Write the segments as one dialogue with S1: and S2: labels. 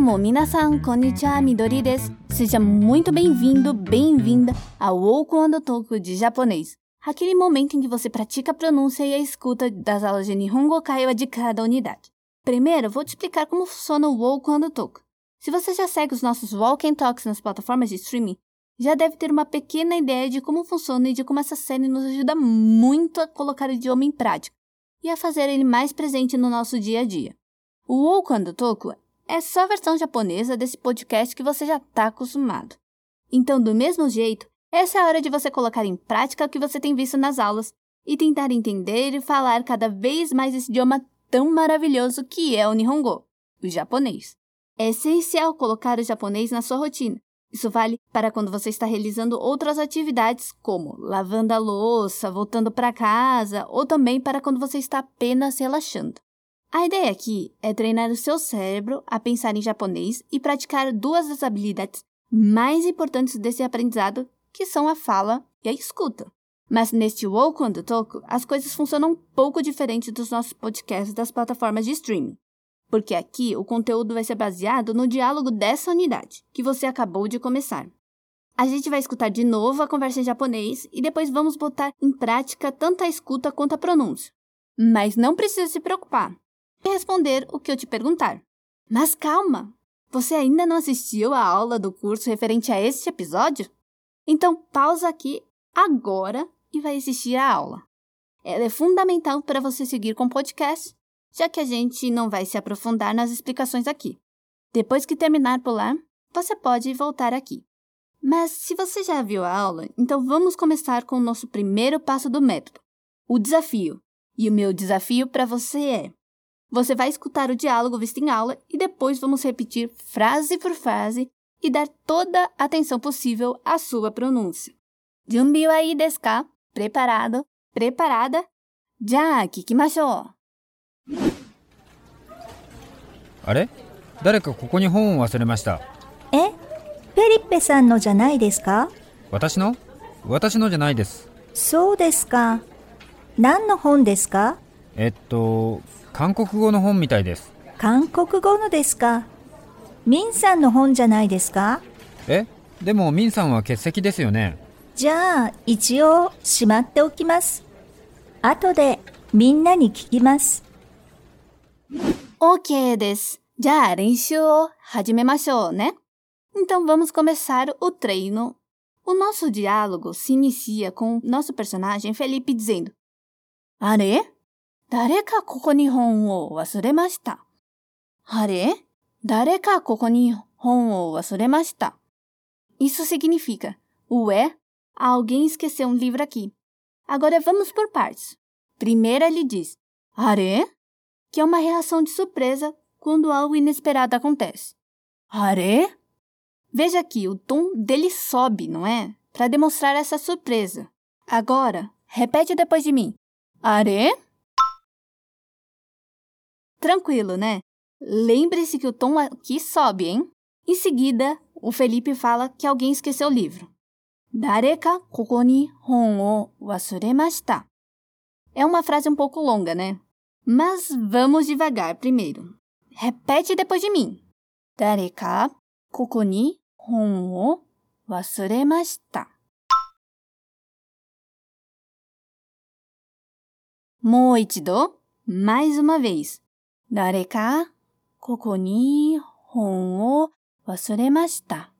S1: Domo, minasan, konnichiwa, Midori desu. Seja muito bem-vindo, bem-vinda ao Ouko Ando Toku de japonês. Aquele momento em que você pratica a pronúncia e a escuta das aulas de Nihongo Kaiwa de cada unidade. Primeiro, vou te explicar como funciona o Ouko Ando Toku. Se você já segue os nossos Walk and Talks nas plataformas de streaming, já deve ter uma pequena ideia de como funciona e de como essa série nos ajuda muito a colocar o idioma em prática e a fazer ele mais presente no nosso dia a dia. O Ouko Ando Toku é só a versão japonesa desse podcast que você já está acostumado. Então, do mesmo jeito, essa é a hora de você colocar em prática o que você tem visto nas aulas e tentar entender e falar cada vez mais esse idioma tão maravilhoso que é o Nihongo, o japonês. É essencial colocar o japonês na sua rotina. Isso vale para quando você está realizando outras atividades, como lavando a louça, voltando para casa, ou também para quando você está apenas relaxando. A ideia aqui é treinar o seu cérebro a pensar em japonês e praticar duas das habilidades mais importantes desse aprendizado, que são a fala e a escuta. Mas neste Woku do Toku, as coisas funcionam um pouco diferente dos nossos podcasts das plataformas de streaming. Porque aqui o conteúdo vai ser baseado no diálogo dessa unidade, que você acabou de começar. A gente vai escutar de novo a conversa em japonês e depois vamos botar em prática tanto a escuta quanto a pronúncia. Mas não precisa se preocupar, e responder o que eu te perguntar. Mas calma! Você ainda não assistiu a aula do curso referente a este episódio? Então pausa aqui agora e vai assistir a aula. Ela é fundamental para você seguir com o podcast, já que a gente não vai se aprofundar nas explicações aqui. Depois que terminar por lá, você pode voltar aqui. Mas se você já viu a aula, então vamos começar com o nosso primeiro passo do método, o desafio. E o meu desafio para você é você vai escutar o diálogo visto em aula e depois vamos repetir frase por frase e dar toda a atenção possível à sua pronúncia. Junbi wa ii desu ka? Preparado? Preparada? Já, kikimashou.
S2: あれ誰かここに本を忘れました
S3: えフェリッペさんのじゃないですか
S2: 私の私のじゃないです
S3: そうですか。何の本ですか
S2: えっと 韓国語の本みたいです
S3: 韓国語のですか？ミンさんの本じゃないですか？
S2: え？でもミンさんは欠席ですよね
S3: じゃあ、一応、しまっておきます。後で、みんなに聞きます。
S1: Ok です。じゃあ練習を始めましょうね。Então vamos começar o treino. O nosso diálogo se inicia com o nosso personagem Felipe dizendo: あれ？誰かここに本を忘れました。あれ誰かここに本を忘れました。Isso significa: Ué, alguém esqueceu um livro aqui. Agora vamos por partes. Primeiro ele diz: あれ que é uma reação de surpresa quando algo inesperado acontece. Are? Veja aqui, o tom dele sobe, não é? Para demonstrar essa surpresa. Agora, repete depois de mim. Are? Tranquilo, né? Lembre-se que o tom aqui sobe, hein? Em seguida, o Felipe fala que alguém esqueceu o livro. Dareka koko ni hon o wasuremashita. É uma frase um pouco longa, né? Mas vamos devagar primeiro. Repete depois de mim. Dareka koko ni hon o wasuremashita. Mais uma vez. Dareka koko ni hon o wasuremashita.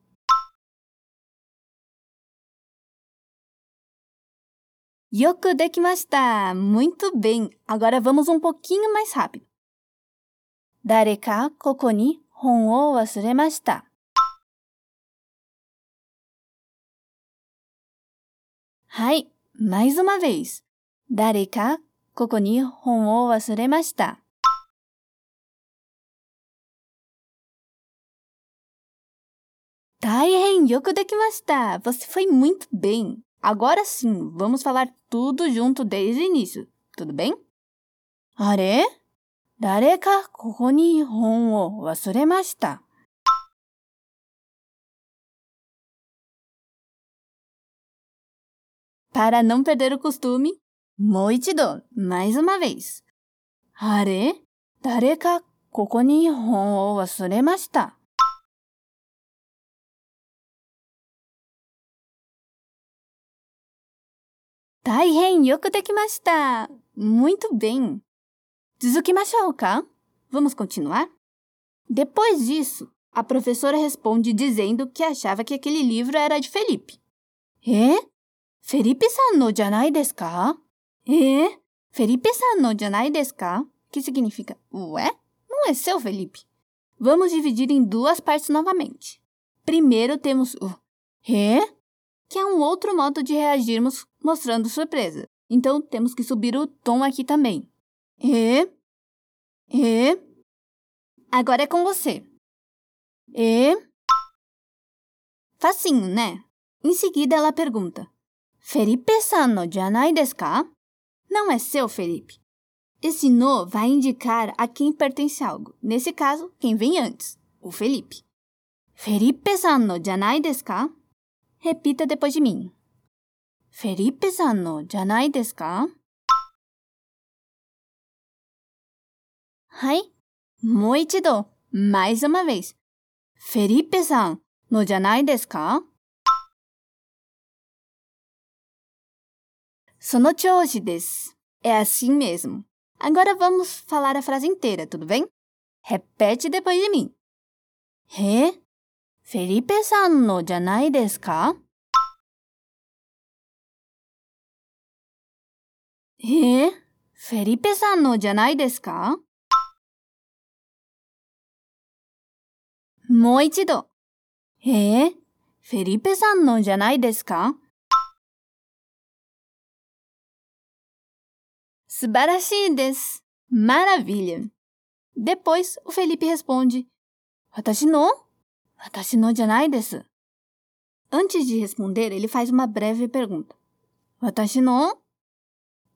S1: Yoku dekimashita! Muito bem! Agora vamos um pouquinho mais rápido. Dareka koko ni hon o wasuremashita. Hai, mais uma vez. Dareka koko ni hon o wasuremashita. Taihen, yoku dekimashita! Você foi muito bem! Agora sim, vamos falar tudo junto desde o início, tudo bem? Are? 誰かここに本を忘れました。Para não perder o costume, もう一度、mais uma vez. あれ誰かここに本を忘れました。 Taihen yoku dekimashita! Muito bem! Tsuzukimashou ka? Vamos continuar? Depois disso, a professora responde dizendo que achava que aquele livro era de Felipe. É? Felipe-san no janai desu ka? É? Felipe-san no janai desu ka? Que significa, ué? Não é seu, Felipe? Vamos dividir em duas partes novamente. Primeiro temos o é? Que é um outro modo de reagirmos mostrando surpresa. Então temos que subir o tom aqui também. É? É? Agora é com você. E? Facinho, né? Em seguida, ela pergunta: Felipe-san no janai desu ka? Não é seu, Felipe. Esse no vai indicar a quem pertence algo. Nesse caso, quem vem antes, o Felipe. Felipe-san no janai desu ka? Repita depois de mim. Felipe-san no janai desu? Hai. Moichido. Mais uma vez. Felipe-san no janai desu desu. É assim mesmo. Agora vamos falar a frase inteira, tudo bem? Repete depois de mim. フェリペさんのじゃないですか？え？ー、フェリペさんのじゃないですか？もう一度。え？ー、フェリペさんのじゃないですか？素晴らしいです。Maravilha! Depois, o Felipe responde: 私の？私のじゃないです。Antes de responder, ele faz uma breve pergunta. 私の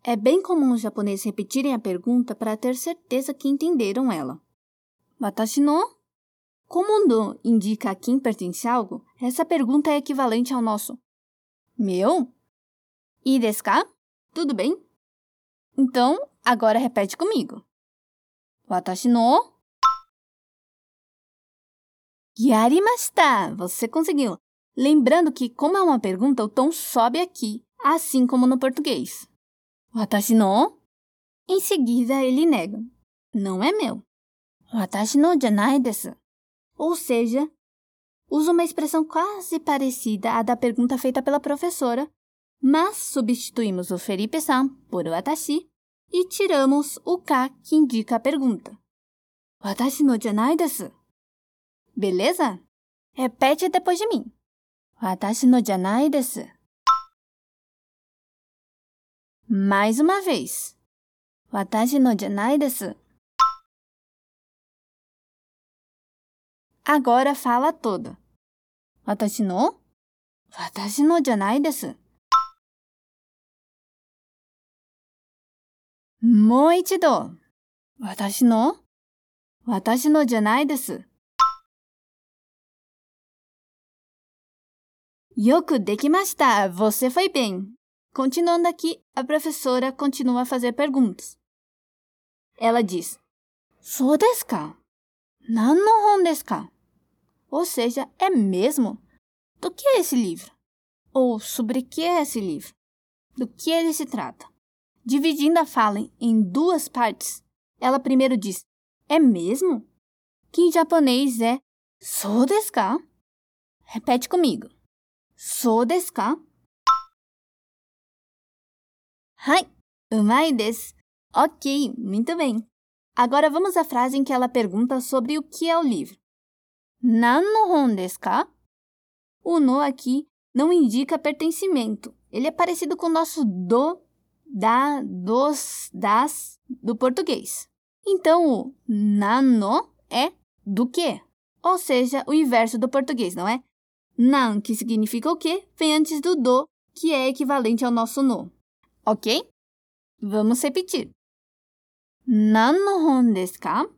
S1: É bem comum os japoneses repetirem a pergunta para ter certeza que entenderam ela. 私の como o no indica a quem pertence algo, essa pergunta é equivalente ao nosso meu? E desu ka? Tudo bem? Então, agora repete comigo. Watashi no Yarimashita! Você conseguiu! Lembrando que, como é uma pergunta, o tom sobe aqui, assim como no português. Watashi no Em seguida, ele nega. Não é meu. Watashi no janai desu. Ou seja, usa uma expressão quase parecida à da pergunta feita pela professora, mas substituímos o Felipe-san por watashi e tiramos o ka que indica a pergunta. Watashi no janai desu. Beleza? Repete depois de mim. Watashi no janai desu. Mais uma vez. Watashi no janai desu. Agora fala toda. Watashi no? Watashi no janai desu. Mou ichido. Watashi no? Watashi no janai desu. Yoku dekimashita. Você foi bem. Continuando aqui, a professora continua a fazer perguntas. Ela diz: Sou desu ka? Nan no hon desu ka? Ou seja, é mesmo? Do que é esse livro? Ou sobre que é esse livro? Do que ele se trata? Dividindo a fala em duas partes, ela primeiro diz: É mesmo? Que em japonês é Sou desu ka? Repete comigo. Sou desu ka? Hai, umai desu. Ok, muito bem. Agora vamos à frase em que ela pergunta sobre o que é o livro. Nan no hon desu ka? O no aqui não indica pertencimento. Ele é parecido com o nosso do, da, dos, das do português. Então, o nan no é do que? Ou seja, o inverso do português, não é? Nan, que significa o que, vem antes do do, que é equivalente ao nosso no. Ok? Vamos repetir. Nan no hon desu ka?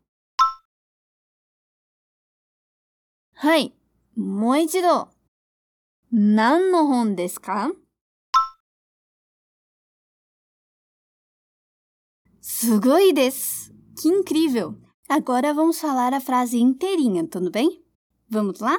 S1: はい。もう一度。何の本ですかすごいです。Que incrível! Agora vamos falar a frase inteirinha, tudo bem? Vamos lá?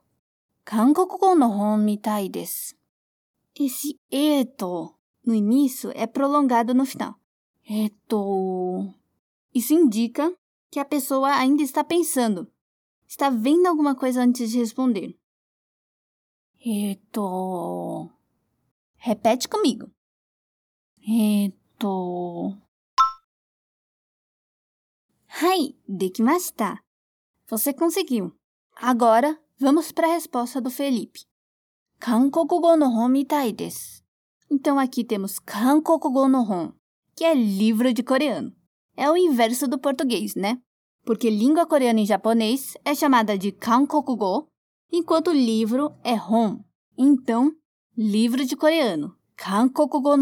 S1: 韓国語の本みたいです。Esse えっと no início é prolongado no final. えっと、isso indica que a pessoa ainda está pensando. Está vendo alguma coisa antes de responder. えっと、repete comigo. えっと、はい、できました。Você conseguiu. Agora, Vamos para a resposta do Felipe. Então aqui temos Kankokugo que é livro de coreano. É o inverso do português, né? Porque língua coreana em japonês é chamada de Kankokugo, enquanto livro é hon. Então, livro de coreano, Kankokugo.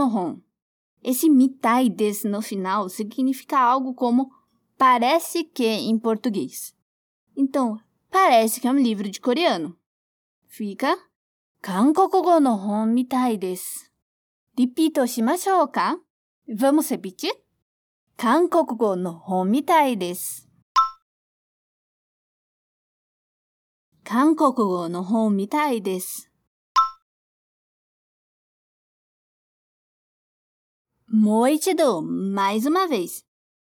S1: Esse mitai no final significa algo como parece que em português. Então, parece que é um livro de coreano. Fica 韓国語の本みたいです。リピートしましょうか Vamos repetir? 韓国語の本みたいです。韓国語の本みたいです。もう一度、mais uma vez。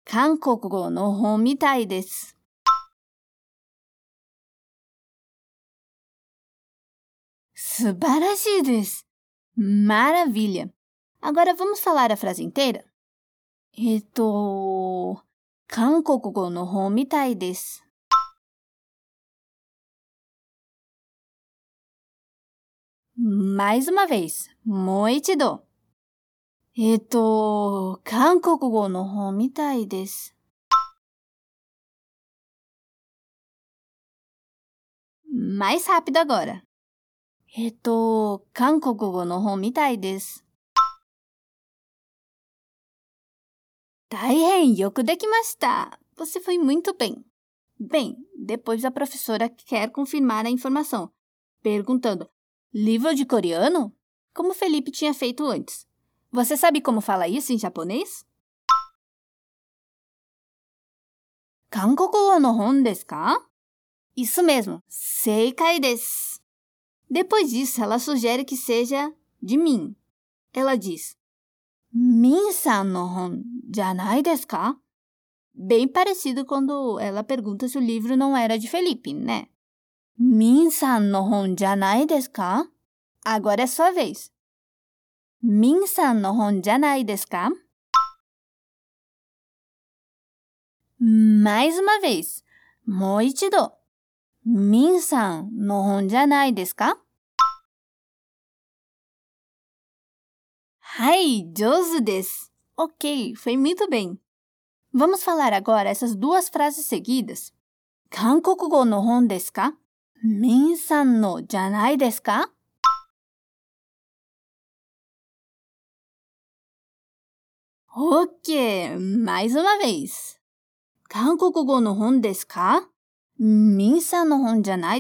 S1: 韓国語の本みたいです。Subarashides! Maravilha! Agora vamos falar a frase inteira? Eto. Kankokugo no hon mitai desu. Mais uma vez. Moichido. Eto. Kankokugo no hon mitai desu. Mais rápido agora. えっと、韓国語の本みたいです。大変よくできました。Você foi muito bem. Bem, depois a professora quer confirmar a informação, perguntando: livro de coreano? Como Felipe tinha feito antes. Você sabe como fala isso em japonês? 韓国語の本ですか Isso mesmo, 正解です。 depois disso, ela sugere que seja de mim. Ela diz: Min-san no hon janai desu ka? Bem parecido quando ela pergunta se o livro não era de Felipe, né? Min-san no hon janai desu ka? Agora é sua vez. Min-san no hon janai desu ka? Mais uma vez. Moichido. Min-san no hon janai desu ka? はい、上手です。Ok, foi muito bem. Vamos falar agora essas duas frases seguidas. 韓国語の本ですかmin san no じゃないですか Ok, mais uma vez. 韓国語の本ですかmin san no 本じゃな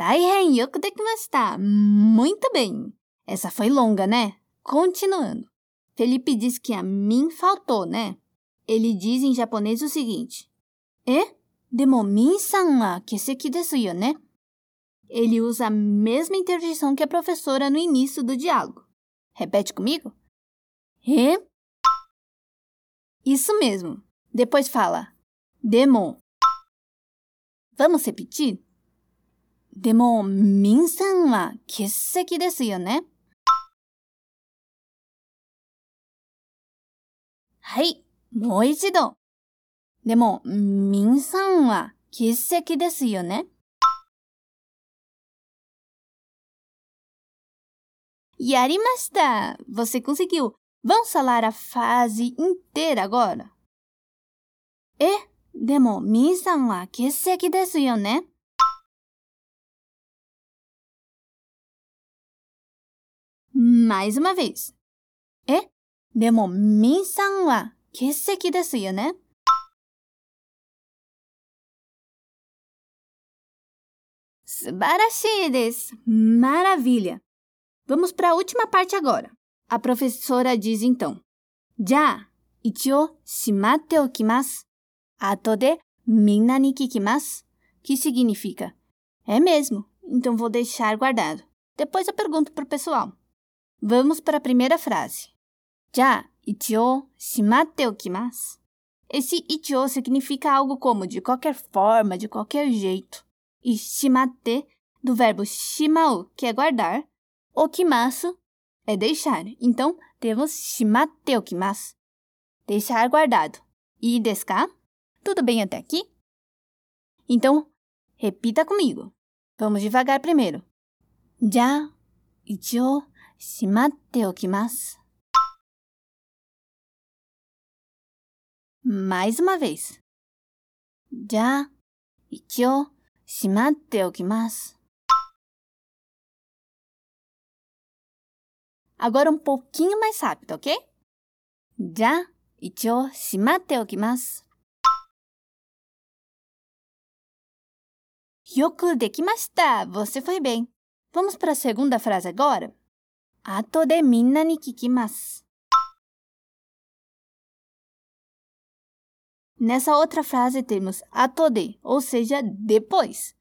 S1: Daihen, yoku dekimashita. Muito bem. Essa foi longa, né? Continuando. Felipe diz que a mim faltou, né? Ele diz em japonês o seguinte: E? Demo min-san wa keseki desu yo né? Ele usa a mesma interdição que a professora no início do diálogo. Repete comigo? E? Isso mesmo. Depois fala: Demo. Vamos repetir? でも、ミンさんは欠席ですよねはい、もう一度。でも、ミンさんは欠席ですよね Yarimashita! Você conseguiu! Vamos falar a fase inteira agora? E, でも、ミンさんは欠席ですよね Mais uma vez. え、でも、ミンさんは欠席ですよね。素晴らしいです。Maravilha! Vamos para a última parte agora. A professora diz então: じゃあ、一応しまっておきます。後でみんなに聞きます。Que significa? É mesmo, então vou deixar guardado. Depois eu pergunto para o pessoal. Vamos para a primeira frase. Já, itio, shimatte okimasu. Esse itio significa algo como de qualquer forma, de qualquer jeito. E shimatte, do verbo shimau, que é guardar, okimasu é deixar. Então, temos shimatte okimasu. Deixar guardado. E desca? Tudo bem até aqui? Então, repita comigo. Vamos devagar primeiro. Já, ichio, しまっておきます。Mais uma vez. じゃあ、一応しまっておきます。Agora um pouquinho mais rápido, ok? じゃあ、一応しまっておきます。よくできました。Você foi bem. Vamos para a segunda frase agora? 後でみんなに聞きます。Nessa outra frase temos atode, ou seja, depois.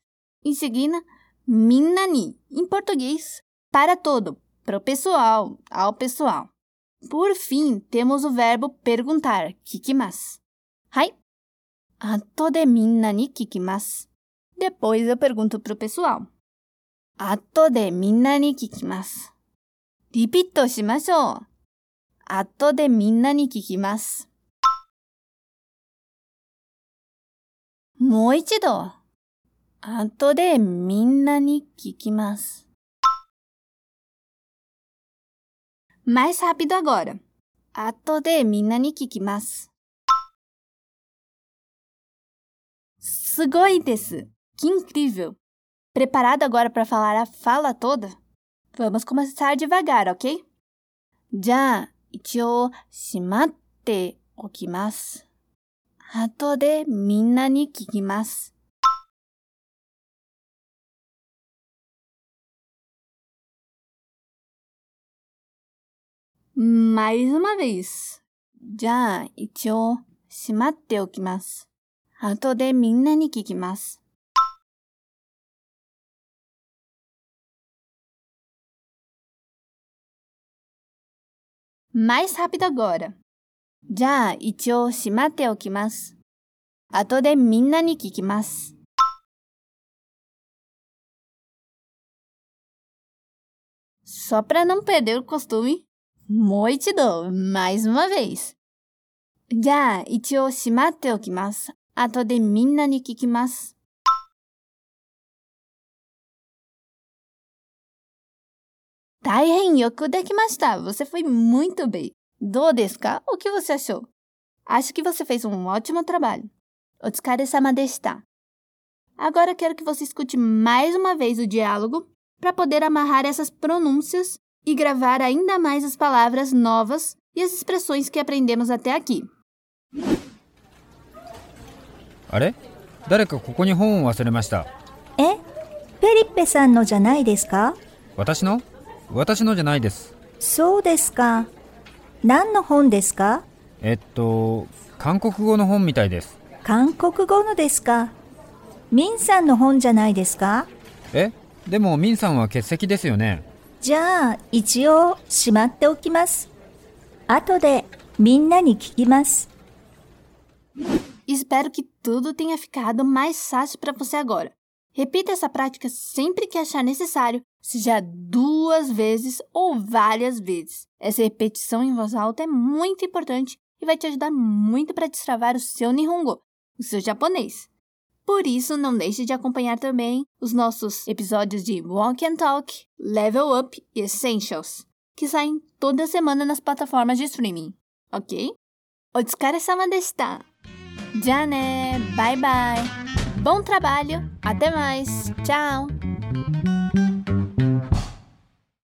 S1: Em seguida, minani, em português, para todo, para o pessoal, ao pessoal. Por fim, temos o verbo perguntar, kikimasu. Hai. Atode minani kikimasu. Depois eu pergunto para o pessoal. Atode minani Kikimasu. Repito しましょう。後でみんなに聞きます。もう一度。後でみんなに聞きます。Mais rápido agora. 後でみんなに聞きます。すごいです。Que incrível! Preparado agora para falar a fala toda? Vamos começar devagar, ok? じゃあ、一応、しまっておきます。後でみんなに聞きます。Mais uma vez. じゃあ、一応、しまっておきます。後でみんなに聞きます。mais rápido agora. Já, ichou shimate okimasu. Ato de minna ni kikimasu. Só para não perder o costume, moitido, mais uma vez. Já, ichou shimate okimasu. Ato de minna ni kikimasu. 大変よくできました。Você foi muito bem. どうですか O que você achou? Acho que você fez um ótimo trabalho. Otsukare-sama deshita. Agora quero que você escute mais uma vez o diálogo para poder amarrar essas pronúncias e gravar ainda mais as palavras novas e as expressões que aprendemos até aqui.
S2: あれ誰かここに本を忘れました
S3: えフェリッペさんのじゃないですか
S2: 私の 私のじゃないです
S3: そうですか。何の本ですか？
S2: えっと韓国語の本みたいです
S3: 韓国語のですか？ミンさんの本じゃないですか？
S2: え？でもミンさんは欠席ですよね
S3: じゃあ、一応、しまっておきます。後で、みんなに聞きます。
S1: Espero que tudo tenha ficado mais fácil para você agora. Repita essa prática sempre que achar necessário, seja duas vezes ou várias vezes. Essa repetição em voz alta é muito importante e vai te ajudar muito para destravar o seu Nihongo, o seu japonês. Por isso, não deixe de acompanhar também os nossos episódios de Walk and Talk, Level Up e Essentials, que saem toda semana nas plataformas de streaming, ok? Otsukare-sama deshita! Já né, bye bye! Bom trabalho, até mais, tchau!